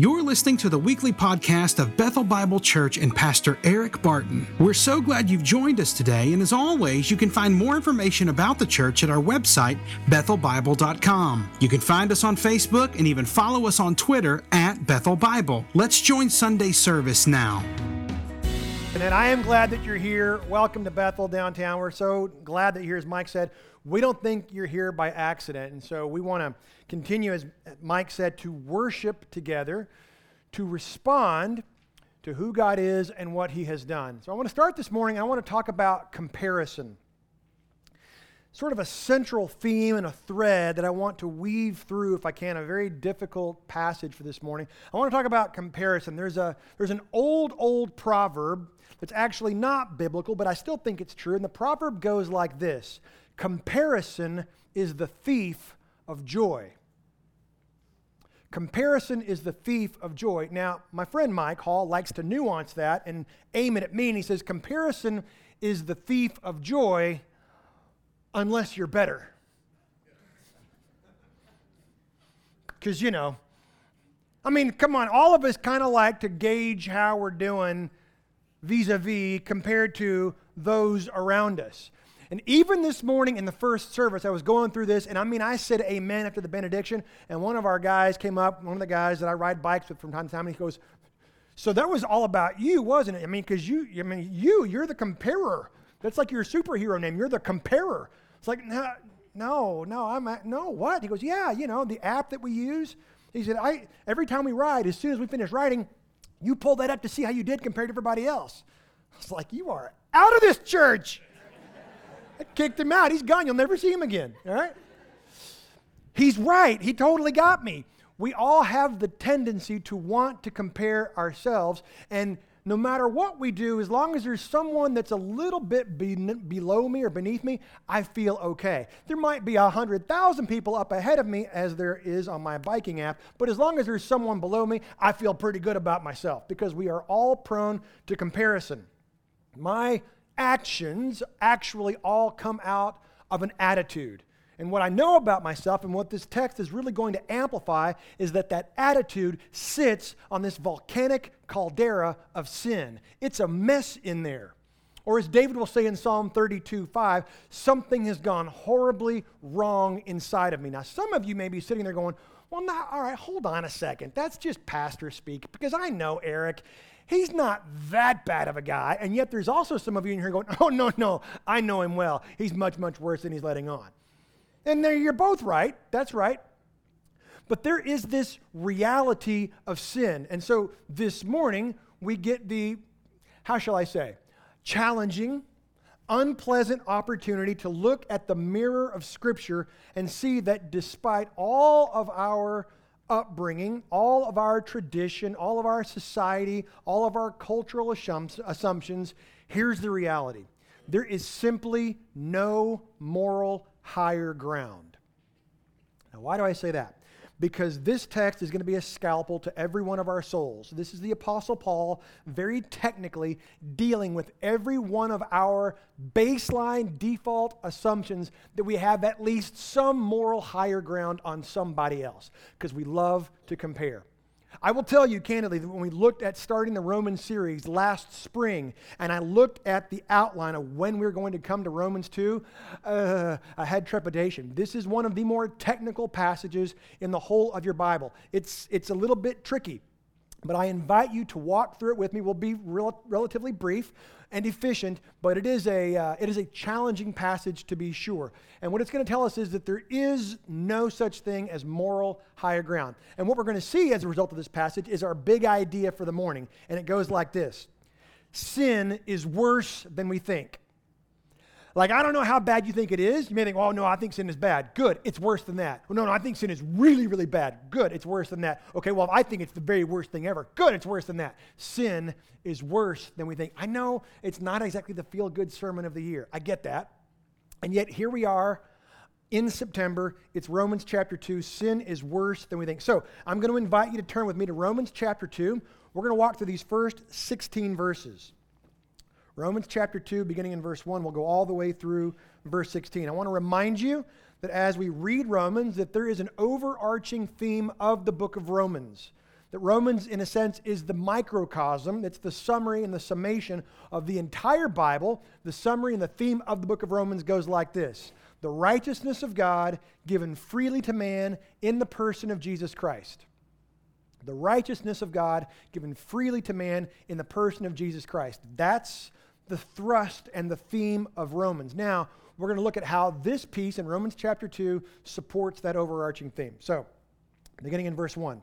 You're listening to the weekly podcast of Bethel Bible Church and Pastor Eric Barton. We're so glad you've joined us today, and as always, you can find more information about the church at our website, bethelbible.com. You can find us on Facebook and even follow us on Twitter at Bethel Bible. Let's join Sunday service now. And I am glad that you're here. Welcome to Bethel downtown. We're so glad that you're here, as Mike said. We don't think you're here by accident, and so we want to continue, as Mike said, to worship together, to respond to who God is and what He has done. So I want to start this morning. I want to talk about comparison. Sort of a central theme and a thread that I want to weave through, if I can, a very difficult passage for this morning. I want to talk about comparison. There's, a, there's an old, old proverb that's actually not biblical, but I still think it's true. And the proverb goes like this Comparison is the thief of joy. Comparison is the thief of joy. Now, my friend Mike Hall likes to nuance that and aim it at me, and he says, Comparison is the thief of joy unless you're better. Because, you know, I mean, come on, all of us kind of like to gauge how we're doing vis a vis compared to those around us. And even this morning in the first service, I was going through this, and I mean, I said amen after the benediction, and one of our guys came up, one of the guys that I ride bikes with from time to time, and he goes, So that was all about you, wasn't it? I mean, because you, I mean, you, you're the comparer. That's like your superhero name. You're the comparer. It's like, no, no, no, I'm at, no, what? He goes, Yeah, you know, the app that we use. He said, I, every time we ride, as soon as we finish riding, you pull that up to see how you did compared to everybody else. It's like, you are out of this church. Kicked him out. He's gone. You'll never see him again. All right? He's right. He totally got me. We all have the tendency to want to compare ourselves. And no matter what we do, as long as there's someone that's a little bit be- below me or beneath me, I feel okay. There might be a 100,000 people up ahead of me, as there is on my biking app, but as long as there's someone below me, I feel pretty good about myself because we are all prone to comparison. My actions actually all come out of an attitude. And what I know about myself and what this text is really going to amplify is that that attitude sits on this volcanic caldera of sin. It's a mess in there. Or as David will say in Psalm 32 5, something has gone horribly wrong inside of me. Now, some of you may be sitting there going, well, now, all right, hold on a second. That's just pastor speak because I know Eric he's not that bad of a guy. And yet there's also some of you in here going, oh, no, no, I know him well. He's much, much worse than he's letting on. And there, you're both right. That's right. But there is this reality of sin. And so this morning, we get the, how shall I say, challenging, unpleasant opportunity to look at the mirror of Scripture and see that despite all of our upbringing, all of our tradition, all of our society, all of our cultural assumptions, here's the reality there is simply no moral higher ground. Now, why do I say that? Because this text is going to be a scalpel to every one of our souls. This is the Apostle Paul very technically dealing with every one of our baseline default assumptions that we have at least some moral higher ground on somebody else because we love to compare. I will tell you candidly that when we looked at starting the Roman series last spring, and I looked at the outline of when we were going to come to Romans 2, uh, I had trepidation. This is one of the more technical passages in the whole of your Bible. It's, it's a little bit tricky. But I invite you to walk through it with me. We'll be rel- relatively brief and efficient, but it is, a, uh, it is a challenging passage to be sure. And what it's going to tell us is that there is no such thing as moral higher ground. And what we're going to see as a result of this passage is our big idea for the morning. And it goes like this Sin is worse than we think. Like, I don't know how bad you think it is. You may think, oh, no, I think sin is bad. Good. It's worse than that. Well, no, no, I think sin is really, really bad. Good. It's worse than that. Okay, well, I think it's the very worst thing ever. Good. It's worse than that. Sin is worse than we think. I know it's not exactly the feel good sermon of the year. I get that. And yet, here we are in September. It's Romans chapter 2. Sin is worse than we think. So, I'm going to invite you to turn with me to Romans chapter 2. We're going to walk through these first 16 verses. Romans chapter 2, beginning in verse 1, we'll go all the way through verse 16. I want to remind you that as we read Romans, that there is an overarching theme of the book of Romans that Romans, in a sense, is the microcosm. It's the summary and the summation of the entire Bible. The summary and the theme of the book of Romans goes like this The righteousness of God given freely to man in the person of Jesus Christ. The righteousness of God given freely to man in the person of Jesus Christ. That's the thrust and the theme of Romans. Now, we're going to look at how this piece in Romans chapter 2 supports that overarching theme. So, beginning in verse 1,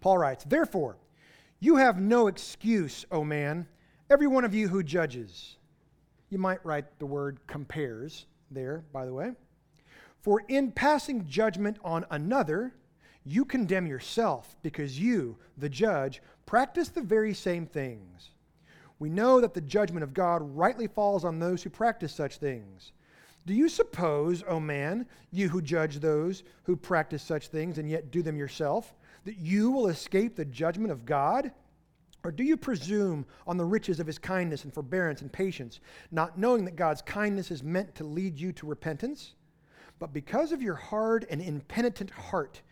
Paul writes, Therefore, you have no excuse, O man, every one of you who judges. You might write the word compares there, by the way. For in passing judgment on another, you condemn yourself because you, the judge, practice the very same things. We know that the judgment of God rightly falls on those who practice such things. Do you suppose, O oh man, you who judge those who practice such things and yet do them yourself, that you will escape the judgment of God? Or do you presume on the riches of his kindness and forbearance and patience, not knowing that God's kindness is meant to lead you to repentance? But because of your hard and impenitent heart,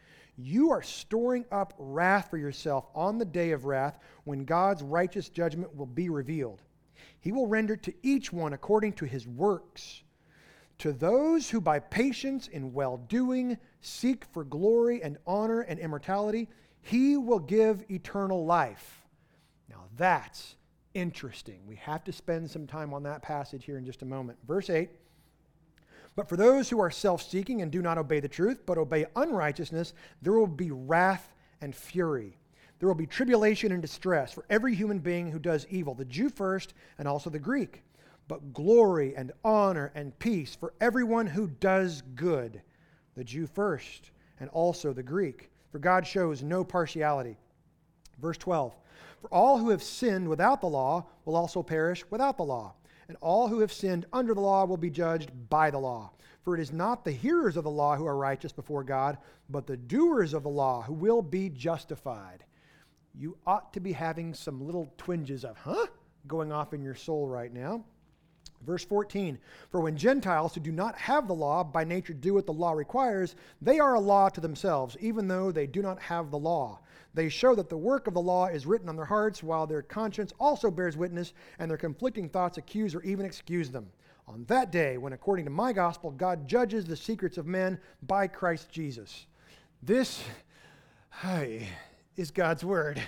you are storing up wrath for yourself on the day of wrath when God's righteous judgment will be revealed. He will render to each one according to his works. To those who by patience in well doing seek for glory and honor and immortality, he will give eternal life. Now that's interesting. We have to spend some time on that passage here in just a moment. Verse 8 But for those who are self seeking and do not obey the truth, but obey unrighteousness, there will be wrath and fury. There will be tribulation and distress for every human being who does evil, the Jew first and also the Greek but glory and honor and peace for everyone who does good, the Jew first, and also the Greek. For God shows no partiality. Verse 12 For all who have sinned without the law will also perish without the law, and all who have sinned under the law will be judged by the law. For it is not the hearers of the law who are righteous before God, but the doers of the law who will be justified. You ought to be having some little twinges of, huh? Going off in your soul right now. Verse 14 For when Gentiles who do not have the law by nature do what the law requires, they are a law to themselves, even though they do not have the law. They show that the work of the law is written on their hearts, while their conscience also bears witness, and their conflicting thoughts accuse or even excuse them. On that day, when according to my gospel, God judges the secrets of men by Christ Jesus. This hey, is God's word.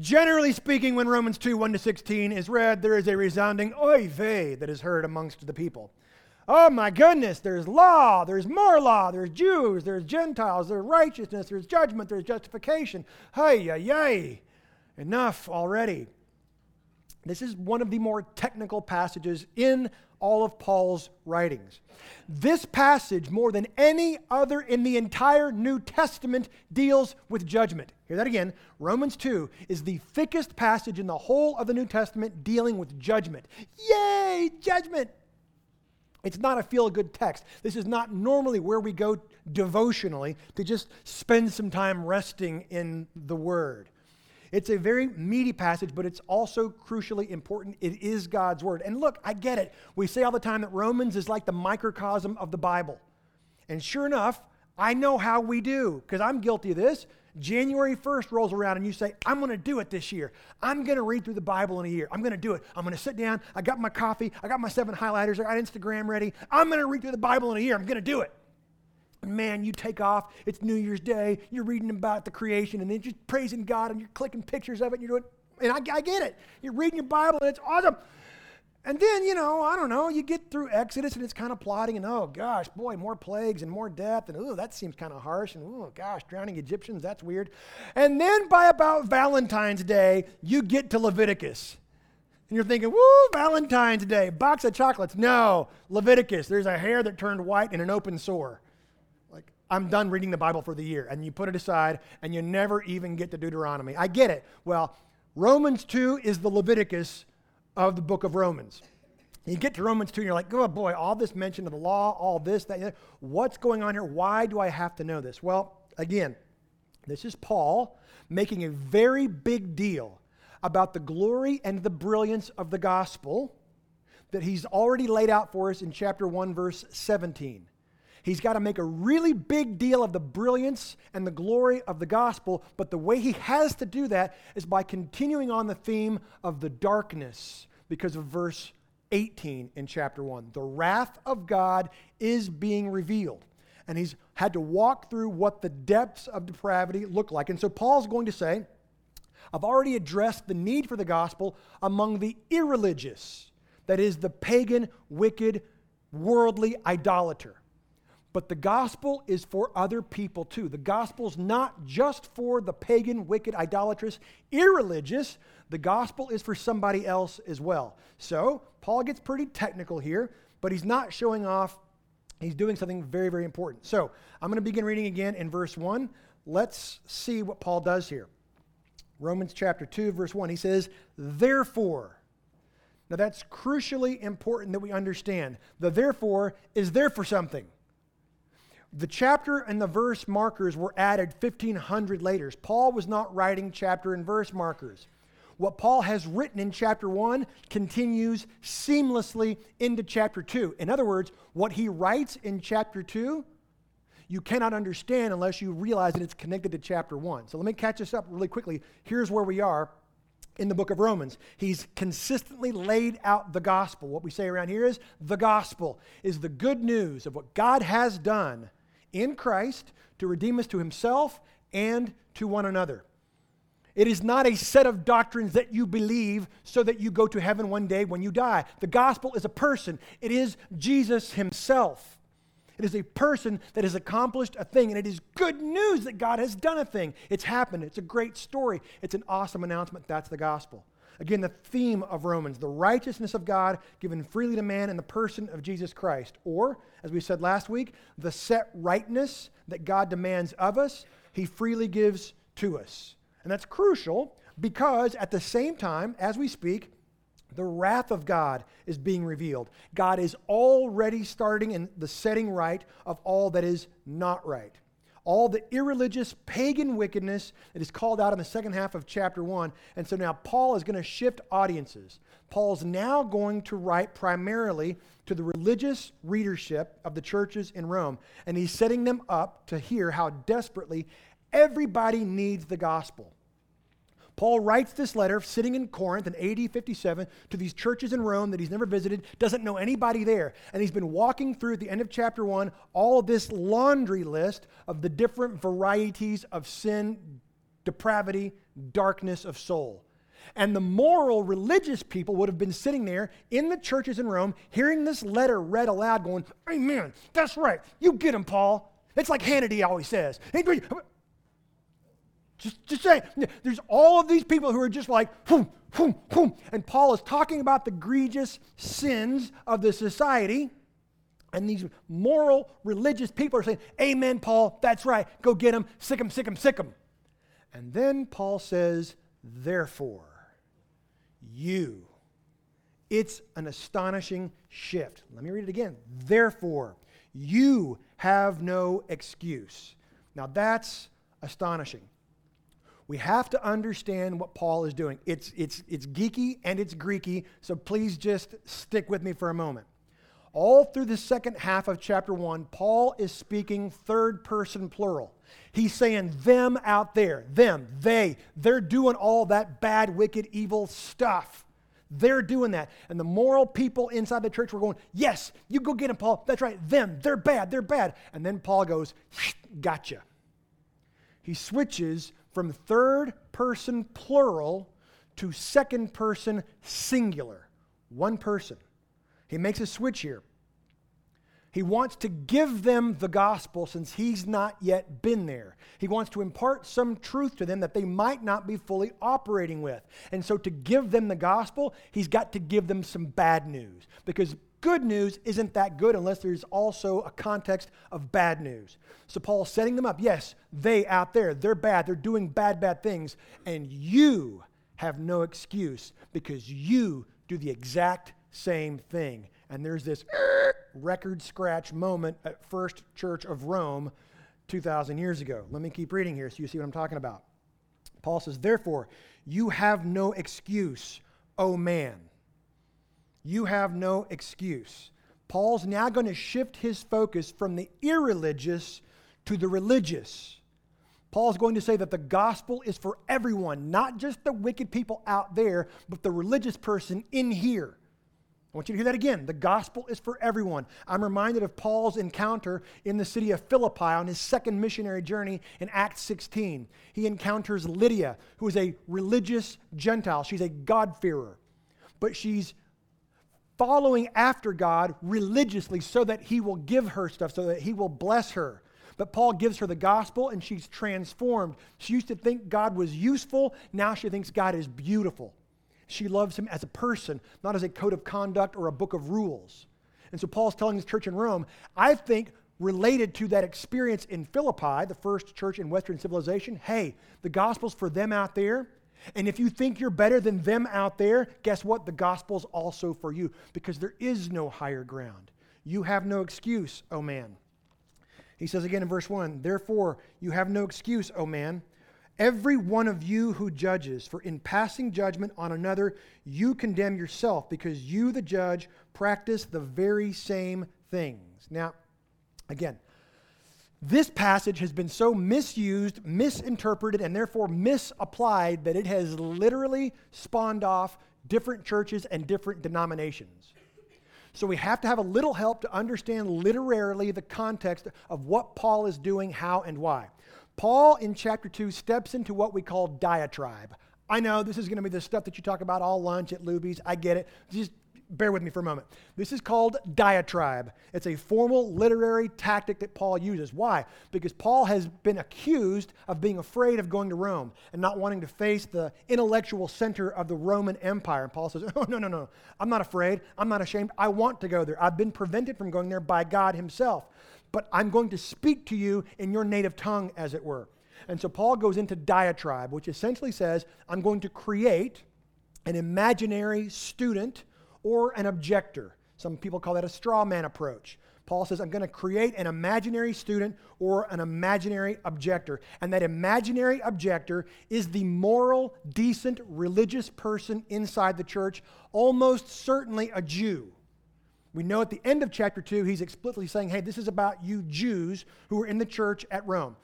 Generally speaking, when Romans 2 1 to 16 is read, there is a resounding oy vey that is heard amongst the people. Oh my goodness, there's law, there's more law, there's Jews, there's Gentiles, there's righteousness, there's judgment, there's justification. Hey, yay, yay. Enough already. This is one of the more technical passages in all of Paul's writings. This passage, more than any other in the entire New Testament, deals with judgment. Hear that again. Romans 2 is the thickest passage in the whole of the New Testament dealing with judgment. Yay, judgment! It's not a feel good text. This is not normally where we go devotionally to just spend some time resting in the Word. It's a very meaty passage, but it's also crucially important. It is God's word. And look, I get it. We say all the time that Romans is like the microcosm of the Bible. And sure enough, I know how we do, because I'm guilty of this. January 1st rolls around and you say, I'm going to do it this year. I'm going to read through the Bible in a year. I'm going to do it. I'm going to sit down. I got my coffee. I got my seven highlighters. I got Instagram ready. I'm going to read through the Bible in a year. I'm going to do it. Man, you take off, it's New Year's Day, you're reading about the creation, and then you're praising God, and you're clicking pictures of it, and you're doing, and I, I get it. You're reading your Bible, and it's awesome. And then, you know, I don't know, you get through Exodus and it's kind of plotting, and oh gosh, boy, more plagues and more death, and oh, that seems kind of harsh, and oh gosh, drowning Egyptians, that's weird. And then by about Valentine's Day, you get to Leviticus. And you're thinking, woo, Valentine's Day, box of chocolates. No, Leviticus, there's a hair that turned white in an open sore. I'm done reading the Bible for the year. And you put it aside and you never even get to Deuteronomy. I get it. Well, Romans 2 is the Leviticus of the book of Romans. You get to Romans 2 and you're like, oh boy, all this mention of the law, all this, that, what's going on here? Why do I have to know this? Well, again, this is Paul making a very big deal about the glory and the brilliance of the gospel that he's already laid out for us in chapter 1, verse 17. He's got to make a really big deal of the brilliance and the glory of the gospel, but the way he has to do that is by continuing on the theme of the darkness because of verse 18 in chapter 1. The wrath of God is being revealed. And he's had to walk through what the depths of depravity look like. And so Paul's going to say, I've already addressed the need for the gospel among the irreligious, that is, the pagan, wicked, worldly idolater. But the gospel is for other people too. The gospel's not just for the pagan, wicked, idolatrous, irreligious. The gospel is for somebody else as well. So, Paul gets pretty technical here, but he's not showing off. He's doing something very, very important. So, I'm going to begin reading again in verse 1. Let's see what Paul does here. Romans chapter 2, verse 1, he says, Therefore, now that's crucially important that we understand. The therefore is there for something. The chapter and the verse markers were added 1500 later. Paul was not writing chapter and verse markers. What Paul has written in chapter 1 continues seamlessly into chapter 2. In other words, what he writes in chapter 2, you cannot understand unless you realize that it's connected to chapter 1. So let me catch us up really quickly. Here's where we are in the book of Romans. He's consistently laid out the gospel. What we say around here is the gospel is the good news of what God has done in Christ to redeem us to himself and to one another. It is not a set of doctrines that you believe so that you go to heaven one day when you die. The gospel is a person, it is Jesus himself. It is a person that has accomplished a thing, and it is good news that God has done a thing. It's happened. It's a great story. It's an awesome announcement. That's the gospel. Again, the theme of Romans, the righteousness of God given freely to man in the person of Jesus Christ. Or, as we said last week, the set rightness that God demands of us, he freely gives to us. And that's crucial because at the same time, as we speak, the wrath of God is being revealed. God is already starting in the setting right of all that is not right all the irreligious pagan wickedness that is called out in the second half of chapter 1. And so now Paul is going to shift audiences. Paul's now going to write primarily to the religious readership of the churches in Rome, and he's setting them up to hear how desperately everybody needs the gospel. Paul writes this letter sitting in Corinth in AD 57 to these churches in Rome that he's never visited, doesn't know anybody there. And he's been walking through at the end of chapter 1 all this laundry list of the different varieties of sin, depravity, darkness of soul. And the moral religious people would have been sitting there in the churches in Rome, hearing this letter read aloud, going, Amen, that's right. You get him, Paul. It's like Hannity always says. Just, just saying, there's all of these people who are just like, whoom, whoom, whoom. And Paul is talking about the egregious sins of the society. And these moral, religious people are saying, Amen, Paul, that's right. Go get them, sic them, sic them, sic them. And then Paul says, Therefore, you. It's an astonishing shift. Let me read it again. Therefore, you have no excuse. Now that's astonishing we have to understand what Paul is doing. It's, it's, it's geeky and it's Greeky, so please just stick with me for a moment. All through the second half of chapter 1, Paul is speaking third person plural. He's saying them out there, them, they, they're doing all that bad, wicked, evil stuff. They're doing that. And the moral people inside the church were going, Yes, you go get them, Paul. That's right, them, they're bad, they're bad. And then Paul goes, Gotcha. He switches from third person plural to second person singular. One person. He makes a switch here. He wants to give them the gospel since he's not yet been there. He wants to impart some truth to them that they might not be fully operating with. And so, to give them the gospel, he's got to give them some bad news because good news isn't that good unless there's also a context of bad news. So Paul's setting them up. Yes, they out there, they're bad, they're doing bad, bad things, and you have no excuse because you do the exact same thing. And there's this record scratch moment at First Church of Rome 2,000 years ago. Let me keep reading here so you see what I'm talking about. Paul says, Therefore, you have no excuse, O man you have no excuse. Paul's now going to shift his focus from the irreligious to the religious. Paul's going to say that the gospel is for everyone, not just the wicked people out there, but the religious person in here. I want you to hear that again. The gospel is for everyone. I'm reminded of Paul's encounter in the city of Philippi on his second missionary journey in Acts 16. He encounters Lydia, who is a religious Gentile. She's a God-fearer, but she's following after God religiously so that he will give her stuff, so that he will bless her. But Paul gives her the gospel and she's transformed. She used to think God was useful, now she thinks God is beautiful. She loves him as a person, not as a code of conduct or a book of rules. And so Paul's telling his church in Rome, I think related to that experience in Philippi, the first church in Western civilization, hey, the gospel's for them out there. And if you think you're better than them out there, guess what? The gospel's also for you because there is no higher ground. You have no excuse, O oh man. He says again in verse 1 Therefore, you have no excuse, O man. Every one of you who judges, for in passing judgment on another, you condemn yourself, because you, the judge, practice the very same things. Now, again, this passage has been so misused, misinterpreted, and therefore misapplied that it has literally spawned off different churches and different denominations. So we have to have a little help to understand literarily the context of what Paul is doing, how, and why. Paul in chapter 2 steps into what we call diatribe. I know this is going to be the stuff that you talk about all lunch at Luby's. I get it. Just bear with me for a moment. This is called diatribe. It's a formal literary tactic that Paul uses. Why? Because Paul has been accused of being afraid of going to Rome and not wanting to face the intellectual center of the Roman Empire. And Paul says, Oh, no, no, no. I'm not afraid. I'm not ashamed. I want to go there. I've been prevented from going there by God Himself but I'm going to speak to you in your native tongue, as it were. And so Paul goes into diatribe, which essentially says, I'm going to create an imaginary student or an objector. Some people call that a straw man approach. Paul says, I'm going to create an imaginary student or an imaginary objector. And that imaginary objector is the moral, decent, religious person inside the church, almost certainly a Jew. We know at the end of chapter 2, he's explicitly saying, hey, this is about you Jews who are in the church at Rome.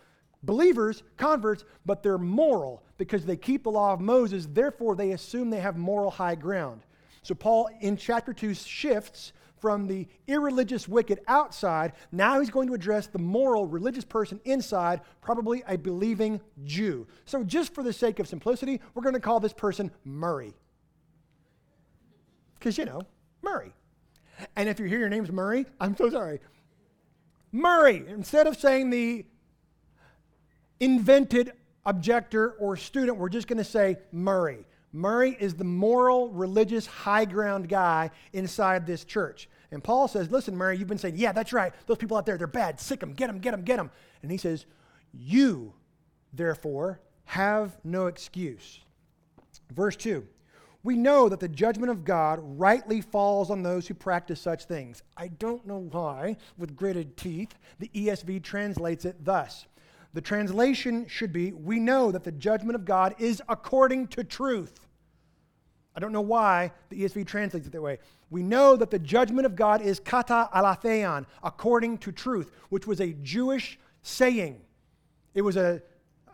Believers, converts, but they're moral because they keep the law of Moses, therefore they assume they have moral high ground. So Paul in chapter 2 shifts from the irreligious wicked outside. Now he's going to address the moral religious person inside, probably a believing Jew. So, just for the sake of simplicity, we're going to call this person Murray. Because, you know, Murray. And if you hear your name's Murray, I'm so sorry. Murray, instead of saying the invented objector or student, we're just going to say Murray. Murray is the moral, religious, high ground guy inside this church. And Paul says, Listen, Murray, you've been saying, Yeah, that's right. Those people out there, they're bad. Sic them, get them, get them, get them. And he says, You, therefore, have no excuse. Verse 2 we know that the judgment of God rightly falls on those who practice such things. I don't know why, with gritted teeth, the ESV translates it thus. The translation should be We know that the judgment of God is according to truth. I don't know why the ESV translates it that way. We know that the judgment of God is kata aletheon, according to truth, which was a Jewish saying. It was a,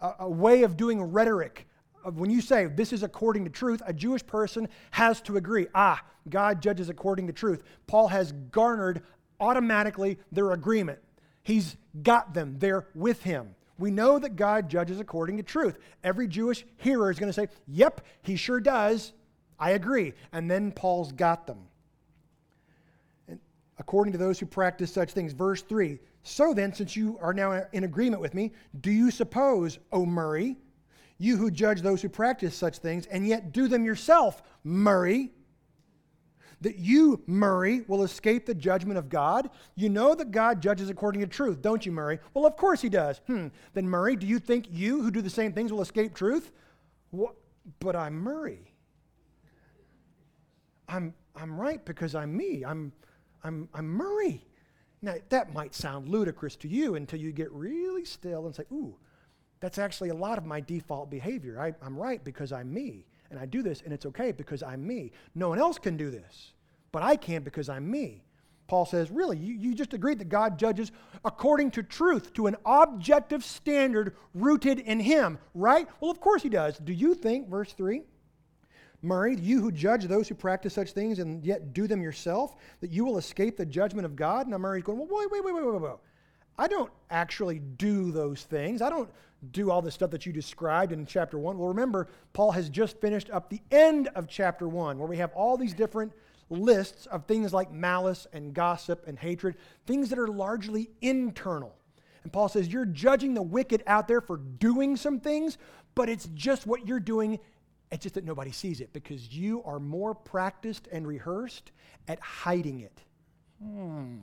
a, a way of doing rhetoric when you say this is according to truth, a Jewish person has to agree. Ah, God judges according to truth. Paul has garnered automatically their agreement. He's got them, they're with him. We know that God judges according to truth. Every Jewish hearer is going to say, Yep, he sure does. I agree. And then Paul's got them. And according to those who practice such things, verse 3 So then, since you are now in agreement with me, do you suppose, O Murray, you who judge those who practice such things and yet do them yourself, Murray, that you, Murray, will escape the judgment of God? You know that God judges according to truth, don't you, Murray? Well, of course he does. Hmm. Then, Murray, do you think you who do the same things will escape truth? What? But I'm Murray. I'm, I'm right because I'm me. I'm, I'm, I'm Murray. Now, that might sound ludicrous to you until you get really still and say, ooh, that's actually a lot of my default behavior. I, am right because I'm me. And I do this, and it's okay because I'm me. No one else can do this, but I can't because I'm me. Paul says, really, you, you just agreed that God judges according to truth, to an objective standard rooted in Him, right? Well, of course He does. Do you think, verse 3, Murray, you who judge those who practice such things and yet do them yourself, that you will escape the judgment of God? Now Murray's going, well, wait, wait, wait, wait, wait, wait. I don't actually do those things. I don't do all the stuff that you described in chapter 1. Well, remember, Paul has just finished up the end of chapter 1, where we have all these different lists of things like malice and gossip and hatred, things that are largely internal. And Paul says, You're judging the wicked out there for doing some things, but it's just what you're doing. It's just that nobody sees it because you are more practiced and rehearsed at hiding it. Hmm.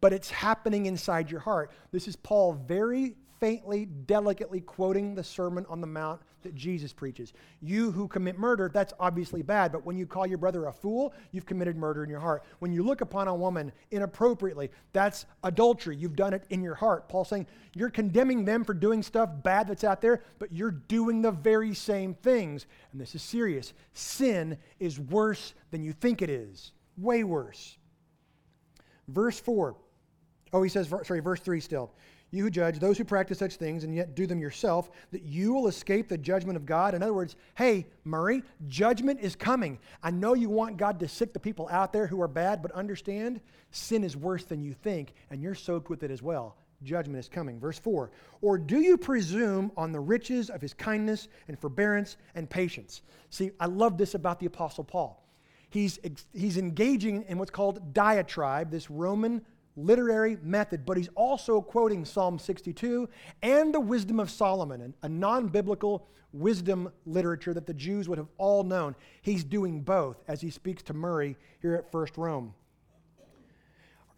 But it's happening inside your heart. This is Paul very faintly, delicately quoting the Sermon on the Mount that Jesus preaches. You who commit murder, that's obviously bad, but when you call your brother a fool, you've committed murder in your heart. When you look upon a woman inappropriately, that's adultery. You've done it in your heart. Paul's saying you're condemning them for doing stuff bad that's out there, but you're doing the very same things. And this is serious. Sin is worse than you think it is, way worse. Verse 4. Oh, he says, sorry, verse 3 still you who judge, those who practice such things and yet do them yourself, that you will escape the judgment of God. In other words, hey, Murray, judgment is coming. I know you want God to sic the people out there who are bad, but understand sin is worse than you think, and you're soaked with it as well. Judgment is coming. Verse 4 Or do you presume on the riches of his kindness and forbearance and patience? See, I love this about the Apostle Paul. He's, he's engaging in what's called diatribe, this Roman literary method, but he's also quoting Psalm 62 and the wisdom of Solomon, a non biblical wisdom literature that the Jews would have all known. He's doing both as he speaks to Murray here at First Rome.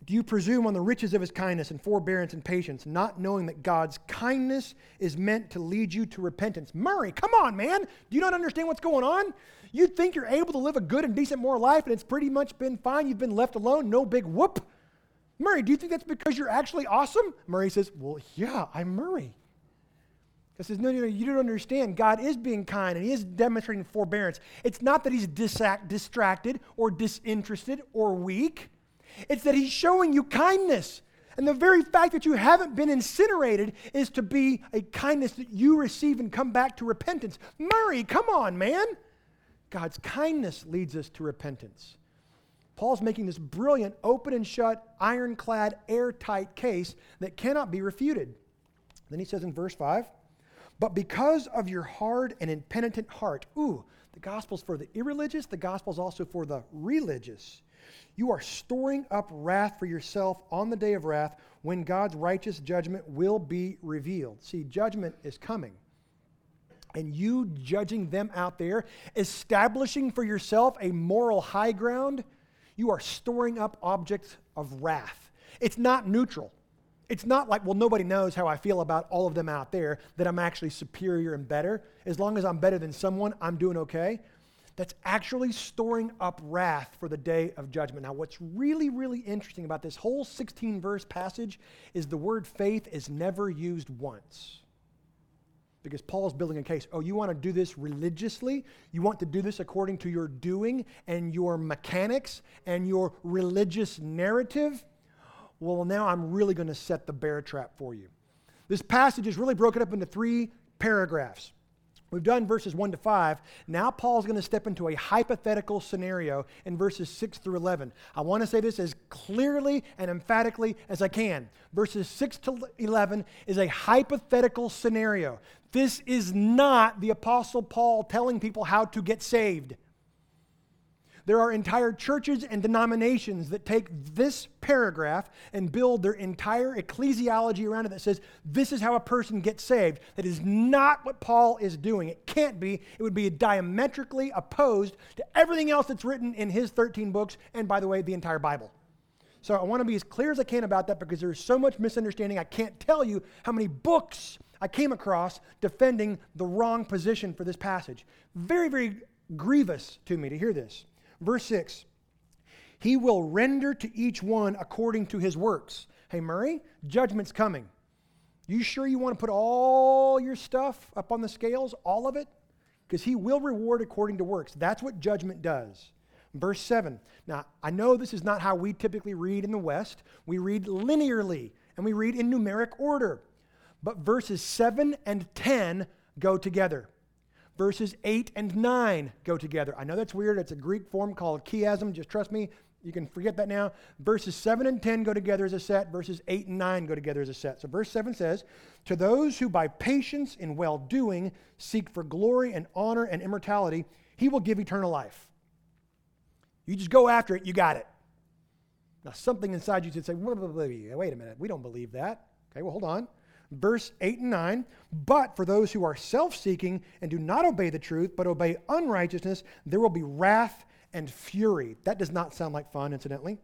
Do you presume on the riches of his kindness and forbearance and patience, not knowing that God's kindness is meant to lead you to repentance? Murray, come on, man. Do you not understand what's going on? You think you're able to live a good and decent moral life and it's pretty much been fine. You've been left alone, no big whoop. Murray, do you think that's because you're actually awesome? Murray says, Well, yeah, I'm Murray. He says, No, no, no, you don't understand. God is being kind and He is demonstrating forbearance. It's not that He's distracted or disinterested or weak, it's that He's showing you kindness. And the very fact that you haven't been incinerated is to be a kindness that you receive and come back to repentance. Murray, come on, man. God's kindness leads us to repentance. Paul's making this brilliant, open and shut, ironclad, airtight case that cannot be refuted. Then he says in verse 5 But because of your hard and impenitent heart, ooh, the gospel's for the irreligious, the gospel's also for the religious. You are storing up wrath for yourself on the day of wrath when God's righteous judgment will be revealed. See, judgment is coming. And you judging them out there, establishing for yourself a moral high ground, you are storing up objects of wrath. It's not neutral. It's not like, well, nobody knows how I feel about all of them out there, that I'm actually superior and better. As long as I'm better than someone, I'm doing okay. That's actually storing up wrath for the day of judgment. Now, what's really, really interesting about this whole 16 verse passage is the word faith is never used once because Paul's building a case. Oh, you want to do this religiously? You want to do this according to your doing and your mechanics and your religious narrative? Well, now I'm really going to set the bear trap for you. This passage is really broken up into three paragraphs. We've done verses 1 to 5. Now, Paul's going to step into a hypothetical scenario in verses 6 through 11. I want to say this as clearly and emphatically as I can. Verses 6 to 11 is a hypothetical scenario. This is not the Apostle Paul telling people how to get saved. There are entire churches and denominations that take this paragraph and build their entire ecclesiology around it that says this is how a person gets saved. That is not what Paul is doing. It can't be. It would be diametrically opposed to everything else that's written in his 13 books, and by the way, the entire Bible. So I want to be as clear as I can about that because there's so much misunderstanding. I can't tell you how many books I came across defending the wrong position for this passage. Very, very grievous to me to hear this. Verse 6 He will render to each one according to his works. Hey, Murray, judgment's coming. You sure you want to put all your stuff up on the scales, all of it? Because he will reward according to works. That's what judgment does. Verse 7. Now, I know this is not how we typically read in the West. We read linearly and we read in numeric order. But verses 7 and 10 go together. Verses 8 and 9 go together. I know that's weird. It's a Greek form called chiasm. Just trust me, you can forget that now. Verses 7 and 10 go together as a set. Verses 8 and 9 go together as a set. So verse 7 says, To those who by patience in well doing seek for glory and honor and immortality, he will give eternal life. You just go after it, you got it. Now, something inside you should say, wait a minute, we don't believe that. Okay, well, hold on verse 8 and 9. But for those who are self seeking and do not obey the truth, but obey unrighteousness, there will be wrath and fury. That does not sound like fun, incidentally.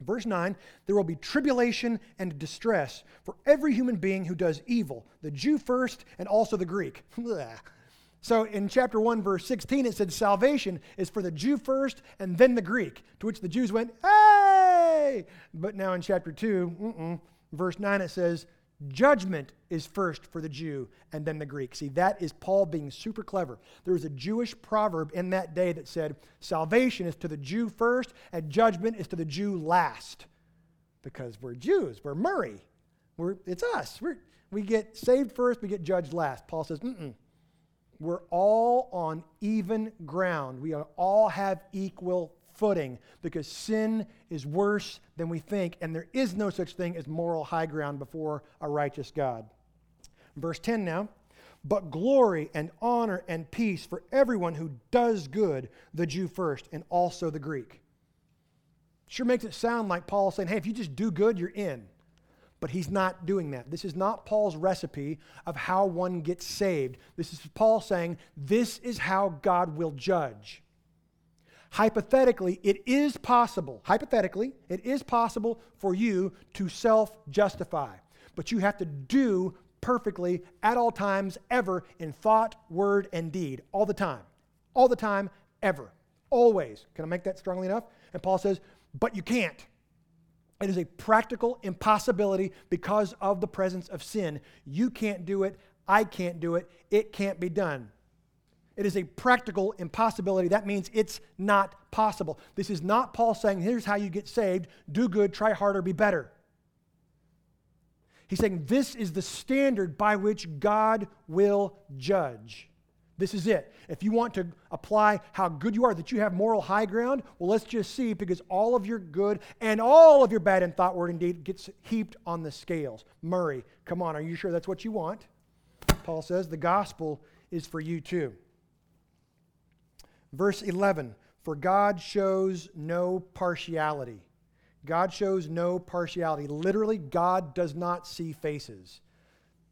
Verse 9, there will be tribulation and distress for every human being who does evil, the Jew first and also the Greek. so in chapter 1, verse 16, it said salvation is for the Jew first and then the Greek, to which the Jews went, hey! But now in chapter 2, verse 9, it says Judgment is first for the Jew and then the Greek. See, that is Paul being super clever. There was a Jewish proverb in that day that said, Salvation is to the Jew first, and judgment is to the Jew last. Because we're Jews, we're Murray. We're, it's us. We're, we get saved first, we get judged last. Paul says, Mm-mm. We're all on even ground. We all have equal footing because sin is worse than we think, and there is no such thing as moral high ground before a righteous God. Verse 10 now. But glory and honor and peace for everyone who does good, the Jew first, and also the Greek. Sure makes it sound like Paul saying, hey, if you just do good, you're in. But he's not doing that. This is not Paul's recipe of how one gets saved. This is Paul saying, this is how God will judge hypothetically, it is possible, hypothetically, it is possible for you to self justify. But you have to do perfectly at all times, ever, in thought, word, and deed, all the time. All the time, ever. Always. Can I make that strongly enough? And Paul says, but you can't. It is a practical impossibility because of the presence of sin. You can't do it. I can't do it. It can't be done. It is a practical impossibility. That means it's not possible. This is not Paul saying, here's how you get saved do good, try harder, be better. He's saying this is the standard by which God will judge. This is it. If you want to apply how good you are, that you have moral high ground, well, let's just see because all of your good and all of your bad in thought, word, and deed gets heaped on the scales. Murray, come on, are you sure that's what you want? Paul says the gospel is for you too. Verse 11 For God shows no partiality. God shows no partiality. Literally, God does not see faces.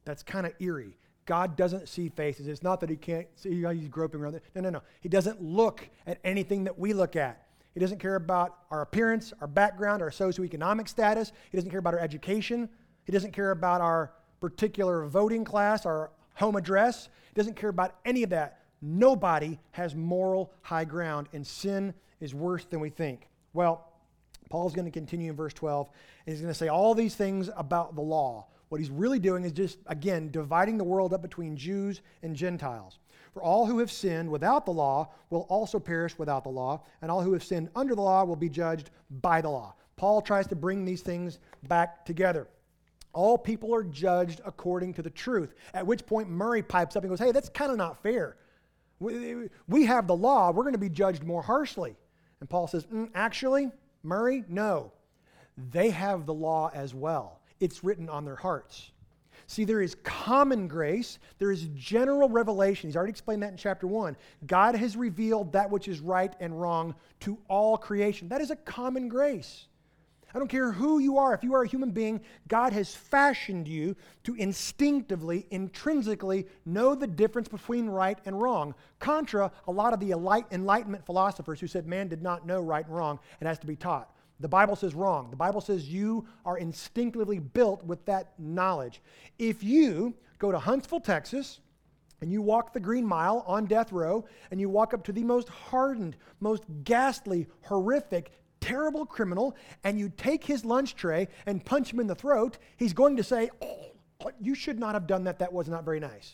That's kind of eerie. God doesn't see faces. It's not that he can't see he's groping around there. No, no, no. He doesn't look at anything that we look at. He doesn't care about our appearance, our background, our socioeconomic status. He doesn't care about our education. He doesn't care about our particular voting class, our home address. He doesn't care about any of that. Nobody has moral high ground, and sin is worse than we think. Well, Paul's going to continue in verse 12, and he's going to say all these things about the law. What he's really doing is just, again, dividing the world up between Jews and Gentiles. For all who have sinned without the law will also perish without the law, and all who have sinned under the law will be judged by the law. Paul tries to bring these things back together. All people are judged according to the truth. At which point Murray pipes up and goes, Hey, that's kind of not fair. We have the law, we're going to be judged more harshly. And Paul says, mm, actually, Murray, no. They have the law as well. It's written on their hearts. See, there is common grace, there is general revelation. He's already explained that in chapter 1. God has revealed that which is right and wrong to all creation. That is a common grace. I don't care who you are. If you are a human being, God has fashioned you to instinctively, intrinsically know the difference between right and wrong. Contra a lot of the Enlightenment philosophers who said man did not know right and wrong and has to be taught. The Bible says wrong. The Bible says you are instinctively built with that knowledge. If you go to Huntsville, Texas, and you walk the Green Mile on death row, and you walk up to the most hardened, most ghastly, horrific, terrible criminal and you take his lunch tray and punch him in the throat, he's going to say, oh, oh, you should not have done that. That was not very nice.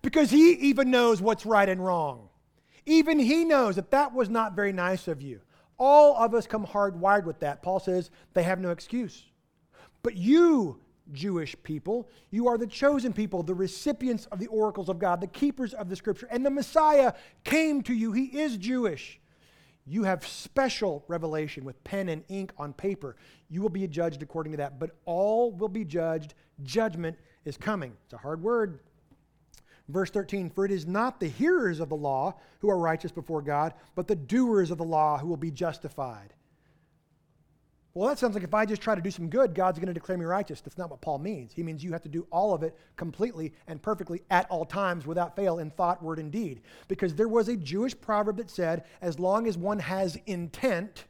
Because he even knows what's right and wrong. Even he knows that that was not very nice of you. All of us come hardwired with that. Paul says they have no excuse. But you, Jewish people, you are the chosen people, the recipients of the oracles of God, the keepers of the scripture. And the Messiah came to you. He is Jewish. You have special revelation with pen and ink on paper. You will be judged according to that, but all will be judged. Judgment is coming. It's a hard word. Verse 13, for it is not the hearers of the law who are righteous before God, but the doers of the law who will be justified. Well, that sounds like if I just try to do some good, God's going to declare me righteous. That's not what Paul means. He means you have to do all of it completely and perfectly at all times without fail in thought, word, and deed. Because there was a Jewish proverb that said, as long as one has intent,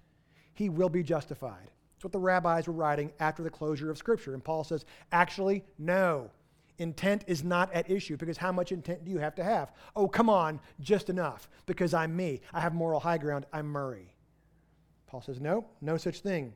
he will be justified. That's what the rabbis were writing after the closure of Scripture. And Paul says, actually, no. Intent is not at issue because how much intent do you have to have? Oh, come on, just enough because I'm me. I have moral high ground. I'm Murray. Paul says, no, no such thing.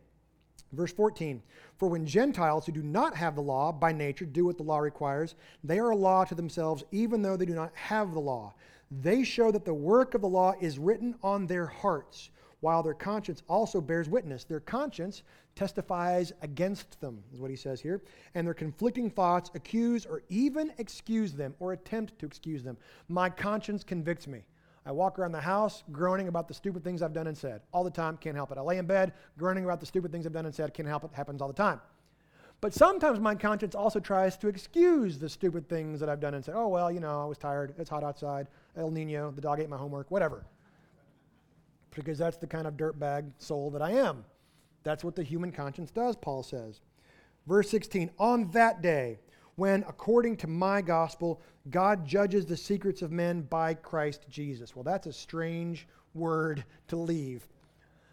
Verse 14 For when Gentiles who do not have the law by nature do what the law requires, they are a law to themselves, even though they do not have the law. They show that the work of the law is written on their hearts, while their conscience also bears witness. Their conscience testifies against them, is what he says here. And their conflicting thoughts accuse or even excuse them or attempt to excuse them. My conscience convicts me. I walk around the house groaning about the stupid things I've done and said. All the time, can't help it. I lay in bed groaning about the stupid things I've done and said, can't help it, happens all the time. But sometimes my conscience also tries to excuse the stupid things that I've done and said, oh, well, you know, I was tired. It's hot outside. El Nino, the dog ate my homework, whatever. Because that's the kind of dirtbag soul that I am. That's what the human conscience does, Paul says. Verse 16 On that day, when, according to my gospel, God judges the secrets of men by Christ Jesus. Well, that's a strange word to leave.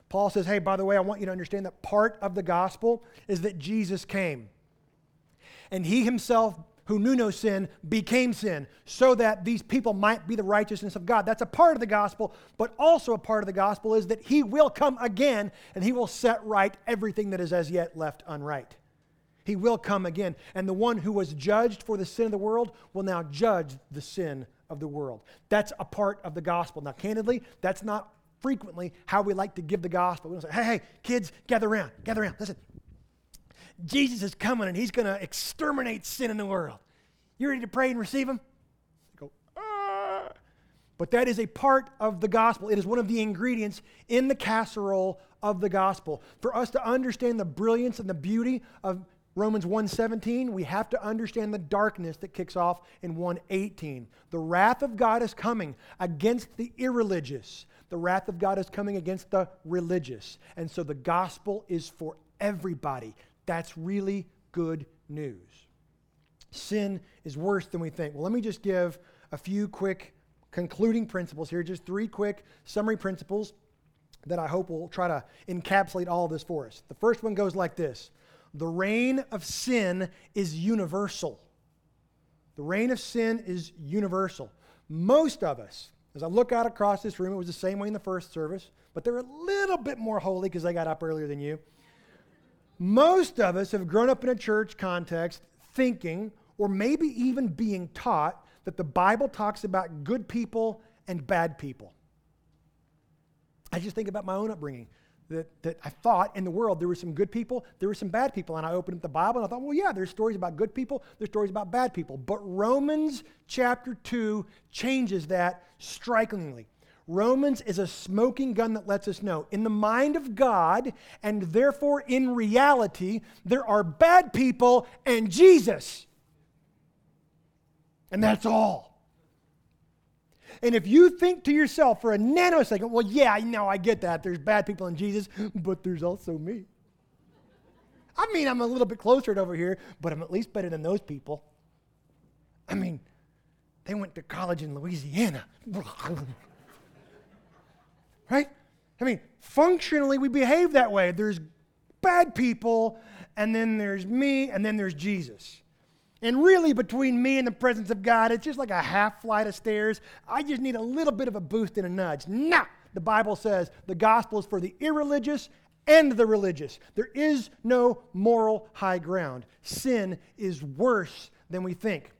Paul says, hey, by the way, I want you to understand that part of the gospel is that Jesus came. And he himself, who knew no sin, became sin so that these people might be the righteousness of God. That's a part of the gospel, but also a part of the gospel is that he will come again and he will set right everything that is as yet left unright. He will come again. And the one who was judged for the sin of the world will now judge the sin of the world. That's a part of the gospel. Now, candidly, that's not frequently how we like to give the gospel. We don't say, hey, hey, kids, gather around, gather around. Listen, Jesus is coming and he's going to exterminate sin in the world. You ready to pray and receive him? Go, ah. But that is a part of the gospel. It is one of the ingredients in the casserole of the gospel. For us to understand the brilliance and the beauty of Romans 1:17, we have to understand the darkness that kicks off in 1:18. The wrath of God is coming against the irreligious. The wrath of God is coming against the religious. And so the gospel is for everybody. That's really good news. Sin is worse than we think. Well, let me just give a few quick concluding principles here, just three quick summary principles that I hope will try to encapsulate all of this for us. The first one goes like this the reign of sin is universal. The reign of sin is universal. Most of us, as I look out across this room, it was the same way in the first service, but they're a little bit more holy because they got up earlier than you. Most of us have grown up in a church context thinking, or maybe even being taught, that the Bible talks about good people and bad people. I just think about my own upbringing that, that I thought in the world there were some good people, there were some bad people. And I opened up the Bible and I thought, well, yeah, there's stories about good people, there's stories about bad people. But Romans chapter 2 changes that strikingly. Romans is a smoking gun that lets us know in the mind of God, and therefore in reality, there are bad people and Jesus. And that's all. And if you think to yourself for a nanosecond, well, yeah, I know, I get that. There's bad people in Jesus, but there's also me. I mean, I'm a little bit closer to over here, but I'm at least better than those people. I mean, they went to college in Louisiana. right? I mean, functionally, we behave that way. There's bad people, and then there's me, and then there's Jesus. And really, between me and the presence of God, it's just like a half flight of stairs. I just need a little bit of a boost and a nudge. Nah! The Bible says the gospel is for the irreligious and the religious. There is no moral high ground. Sin is worse than we think.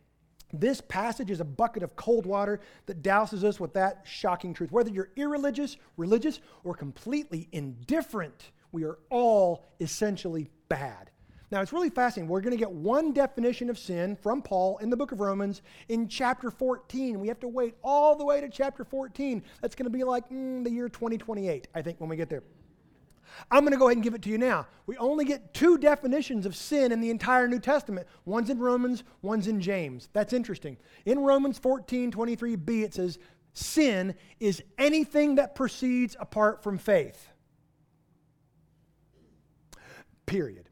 This passage is a bucket of cold water that douses us with that shocking truth. Whether you're irreligious, religious, or completely indifferent, we are all essentially bad. Now, it's really fascinating. We're going to get one definition of sin from Paul in the book of Romans in chapter 14. We have to wait all the way to chapter 14. That's going to be like mm, the year 2028, I think, when we get there. I'm going to go ahead and give it to you now. We only get two definitions of sin in the entire New Testament. One's in Romans, one's in James. That's interesting. In Romans 14, 23b, it says, Sin is anything that proceeds apart from faith. Period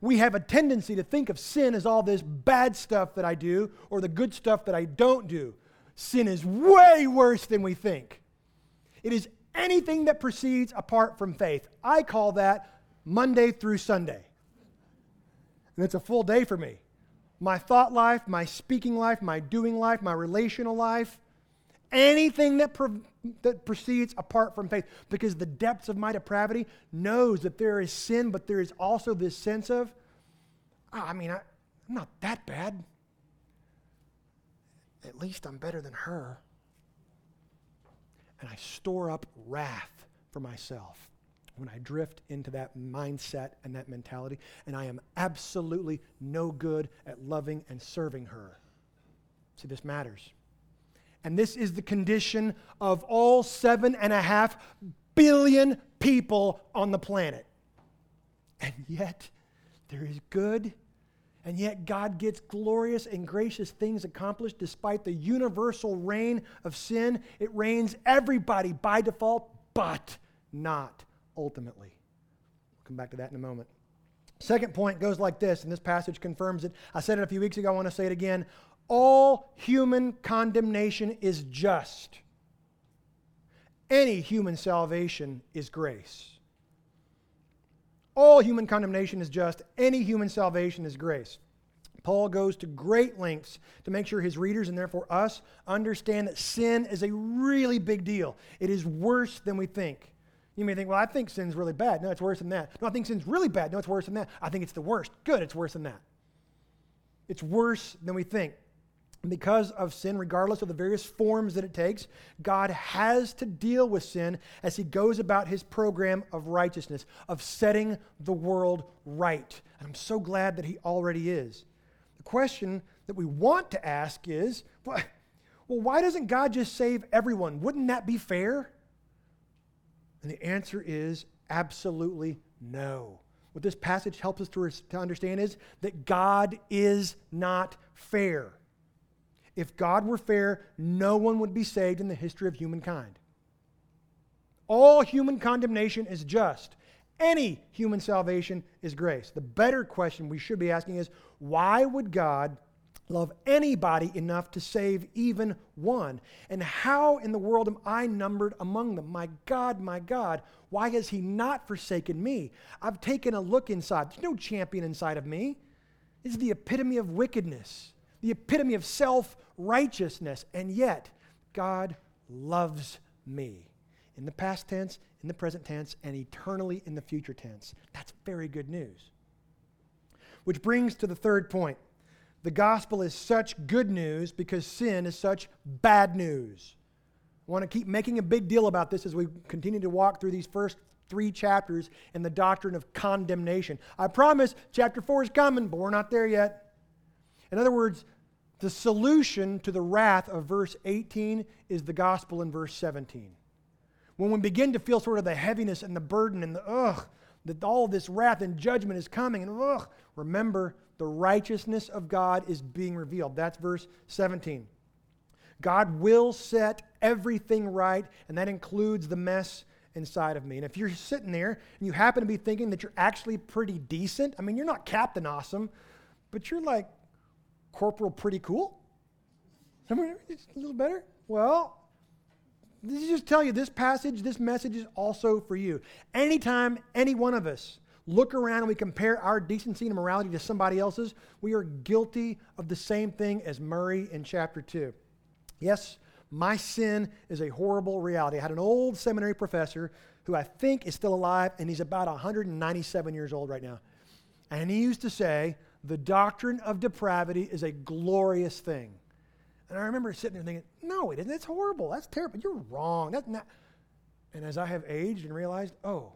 we have a tendency to think of sin as all this bad stuff that I do or the good stuff that I don't do. Sin is way worse than we think. It is anything that proceeds apart from faith. I call that Monday through Sunday. And it's a full day for me. My thought life, my speaking life, my doing life, my relational life, anything that, pro- that proceeds apart from faith. Because the depths of my depravity knows that there is sin, but there is also this sense of, oh, I mean, I, I'm not that bad. At least I'm better than her. And I store up wrath for myself when I drift into that mindset and that mentality, and I am absolutely no good at loving and serving her. See, this matters. And this is the condition of all seven and a half billion people on the planet. And yet, there is good, and yet God gets glorious and gracious things accomplished despite the universal reign of sin. It reigns everybody by default, but not ultimately. We'll come back to that in a moment. Second point goes like this, and this passage confirms it. I said it a few weeks ago, I want to say it again all human condemnation is just. Any human salvation is grace. All human condemnation is just. Any human salvation is grace. Paul goes to great lengths to make sure his readers and therefore us understand that sin is a really big deal. It is worse than we think. You may think, well, I think sin's really bad. No, it's worse than that. No, I think sin's really bad. No, it's worse than that. I think it's the worst. Good, it's worse than that. It's worse than we think because of sin, regardless of the various forms that it takes, God has to deal with sin as he goes about his program of righteousness, of setting the world right. And I'm so glad that he already is. The question that we want to ask is well, why doesn't God just save everyone? Wouldn't that be fair? And the answer is absolutely no. What this passage helps us to, to understand is that God is not fair. If God were fair, no one would be saved in the history of humankind. All human condemnation is just. Any human salvation is grace. The better question we should be asking is why would God love anybody enough to save even one? And how in the world am I numbered among them? My God, my God, why has He not forsaken me? I've taken a look inside. There's no champion inside of me. It's the epitome of wickedness the epitome of self righteousness. And yet, God loves me in the past tense, in the present tense, and eternally in the future tense. That's very good news. Which brings to the third point. The gospel is such good news because sin is such bad news. I want to keep making a big deal about this as we continue to walk through these first three chapters in the doctrine of condemnation. I promise chapter 4 is coming, but we're not there yet. In other words, the solution to the wrath of verse 18 is the gospel in verse 17. When we begin to feel sort of the heaviness and the burden and the ugh, that all this wrath and judgment is coming, and ugh, remember the righteousness of God is being revealed. That's verse 17. God will set everything right, and that includes the mess inside of me. And if you're sitting there and you happen to be thinking that you're actually pretty decent, I mean, you're not Captain Awesome, but you're like Corporal pretty cool? a little better? Well, this just tell you this passage, this message is also for you. Anytime any one of us look around and we compare our decency and morality to somebody else's, we are guilty of the same thing as Murray in chapter 2. Yes, my sin is a horrible reality. I had an old seminary professor who I think is still alive, and he's about 197 years old right now. And he used to say, the doctrine of depravity is a glorious thing. And I remember sitting there thinking, no, it isn't. It's horrible. That's terrible. You're wrong. That's not. And as I have aged and realized, oh,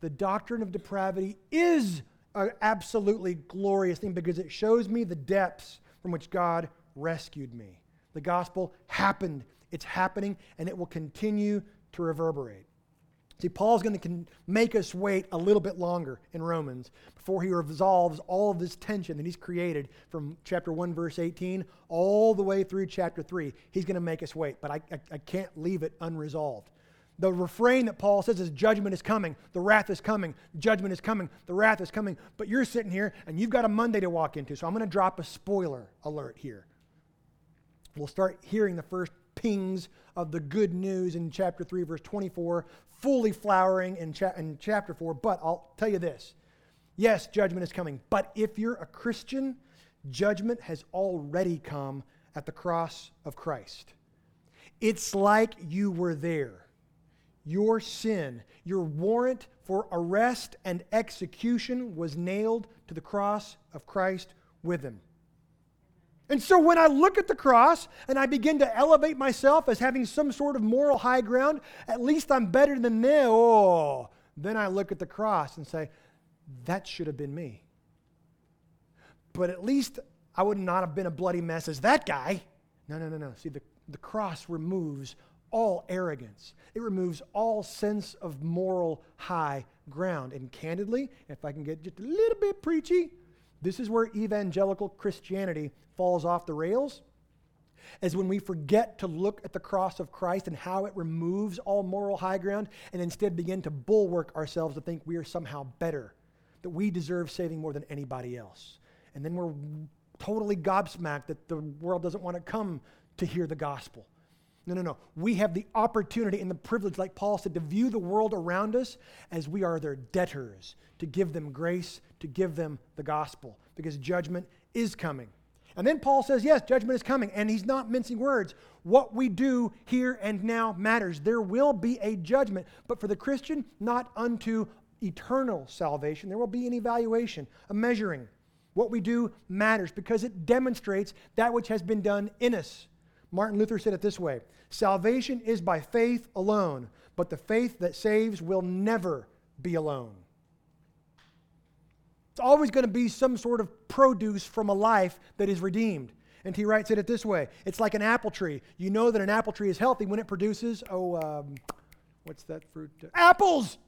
the doctrine of depravity is an absolutely glorious thing because it shows me the depths from which God rescued me. The gospel happened, it's happening, and it will continue to reverberate. See, Paul's going to make us wait a little bit longer in Romans before he resolves all of this tension that he's created from chapter 1, verse 18, all the way through chapter 3. He's going to make us wait, but I, I, I can't leave it unresolved. The refrain that Paul says is judgment is coming, the wrath is coming, judgment is coming, the wrath is coming. But you're sitting here and you've got a Monday to walk into, so I'm going to drop a spoiler alert here. We'll start hearing the first pings of the good news in chapter 3, verse 24, fully flowering in, cha- in chapter 4. But I'll tell you this yes, judgment is coming. But if you're a Christian, judgment has already come at the cross of Christ. It's like you were there your sin, your warrant for arrest and execution was nailed to the cross of Christ with him. And so when I look at the cross and I begin to elevate myself as having some sort of moral high ground, at least I'm better than them. Oh, then I look at the cross and say, that should have been me. But at least I would not have been a bloody mess as that guy. No, no, no, no. See, the, the cross removes all arrogance. It removes all sense of moral high ground. And candidly, if I can get just a little bit preachy, this is where evangelical Christianity falls off the rails. As when we forget to look at the cross of Christ and how it removes all moral high ground and instead begin to bulwark ourselves to think we are somehow better, that we deserve saving more than anybody else. And then we're totally gobsmacked that the world doesn't want to come to hear the gospel. No, no, no. We have the opportunity and the privilege, like Paul said, to view the world around us as we are their debtors, to give them grace, to give them the gospel, because judgment is coming. And then Paul says, yes, judgment is coming. And he's not mincing words. What we do here and now matters. There will be a judgment, but for the Christian, not unto eternal salvation. There will be an evaluation, a measuring. What we do matters because it demonstrates that which has been done in us. Martin Luther said it this way Salvation is by faith alone, but the faith that saves will never be alone. It's always going to be some sort of produce from a life that is redeemed. And he writes it this way It's like an apple tree. You know that an apple tree is healthy when it produces, oh, um, what's that fruit? Apples!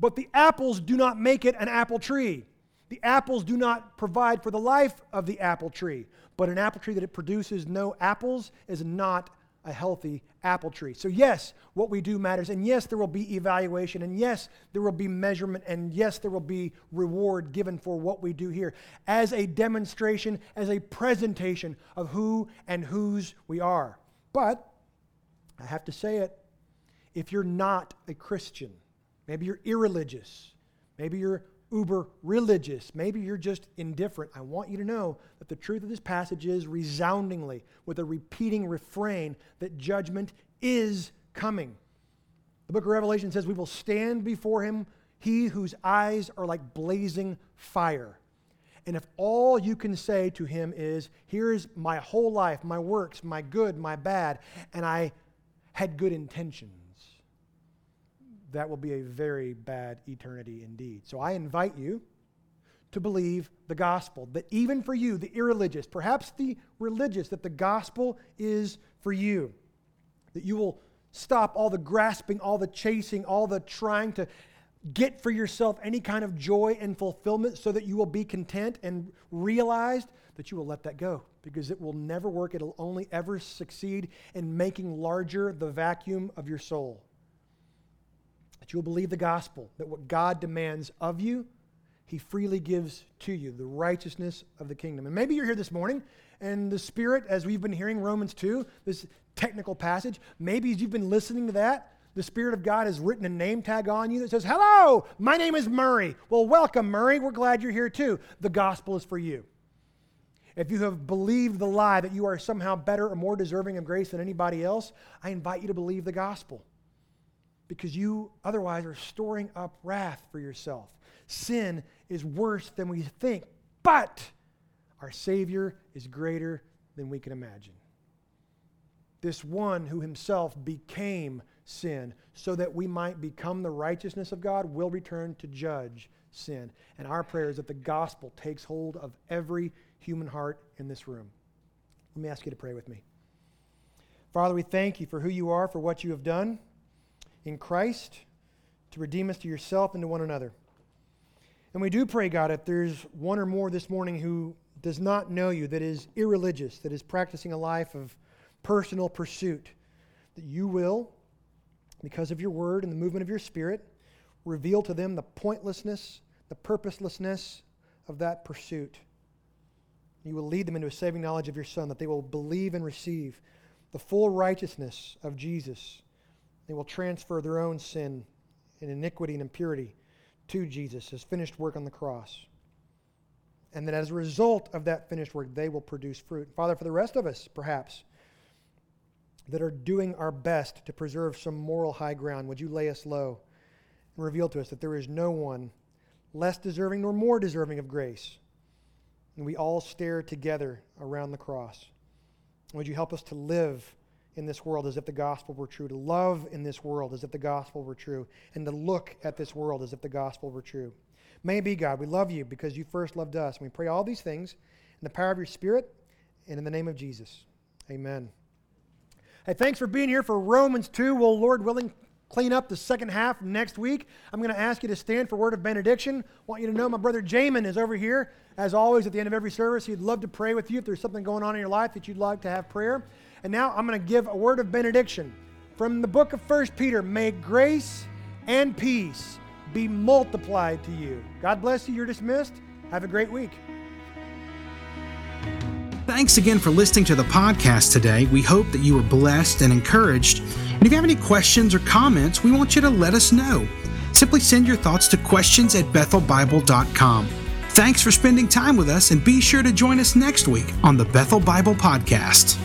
But the apples do not make it an apple tree. The apples do not provide for the life of the apple tree, but an apple tree that it produces no apples is not a healthy apple tree. So, yes, what we do matters. And yes, there will be evaluation. And yes, there will be measurement. And yes, there will be reward given for what we do here as a demonstration, as a presentation of who and whose we are. But I have to say it if you're not a Christian, maybe you're irreligious, maybe you're uber religious. Maybe you're just indifferent. I want you to know that the truth of this passage is resoundingly, with a repeating refrain, that judgment is coming. The book of Revelation says, We will stand before him, he whose eyes are like blazing fire. And if all you can say to him is, Here's my whole life, my works, my good, my bad, and I had good intentions that will be a very bad eternity indeed. So I invite you to believe the gospel, that even for you, the irreligious, perhaps the religious, that the gospel is for you. That you will stop all the grasping, all the chasing, all the trying to get for yourself any kind of joy and fulfillment so that you will be content and realized that you will let that go because it will never work. It'll only ever succeed in making larger the vacuum of your soul that you'll believe the gospel, that what God demands of you, he freely gives to you, the righteousness of the kingdom. And maybe you're here this morning, and the Spirit, as we've been hearing Romans 2, this technical passage, maybe as you've been listening to that, the Spirit of God has written a name tag on you that says, Hello, my name is Murray. Well, welcome, Murray. We're glad you're here too. The gospel is for you. If you have believed the lie that you are somehow better or more deserving of grace than anybody else, I invite you to believe the gospel because you otherwise are storing up wrath for yourself. Sin is worse than we think, but our Savior is greater than we can imagine. This one who himself became sin so that we might become the righteousness of God will return to judge sin. And our prayer is that the gospel takes hold of every human heart in this room. Let me ask you to pray with me. Father, we thank you for who you are, for what you have done in Christ to redeem us to yourself and to one another. And we do pray, God, if there's one or more this morning who does not know you, that is irreligious, that is practicing a life of personal pursuit, that you will, because of your word and the movement of your spirit, reveal to them the pointlessness, the purposelessness of that pursuit. You will lead them into a saving knowledge of your Son, that they will believe and receive the full righteousness of Jesus. They will transfer their own sin and iniquity and impurity to Jesus, his finished work on the cross. And that as a result of that finished work, they will produce fruit. Father, for the rest of us, perhaps, that are doing our best to preserve some moral high ground, would you lay us low and reveal to us that there is no one less deserving nor more deserving of grace? And we all stare together around the cross. Would you help us to live in this world as if the gospel were true, to love in this world as if the gospel were true, and to look at this world as if the gospel were true. May it be, God, we love you because you first loved us. And we pray all these things in the power of your Spirit and in the name of Jesus. Amen. Hey, thanks for being here for Romans 2. We'll, Lord willing, clean up the second half next week. I'm going to ask you to stand for word of benediction. Want you to know my brother Jamin is over here. As always, at the end of every service, he'd love to pray with you if there's something going on in your life that you'd like to have prayer. And now I'm going to give a word of benediction from the book of 1 Peter. May grace and peace be multiplied to you. God bless you. You're dismissed. Have a great week. Thanks again for listening to the podcast today. We hope that you were blessed and encouraged. And if you have any questions or comments, we want you to let us know. Simply send your thoughts to questions at bethelbible.com. Thanks for spending time with us, and be sure to join us next week on the Bethel Bible Podcast.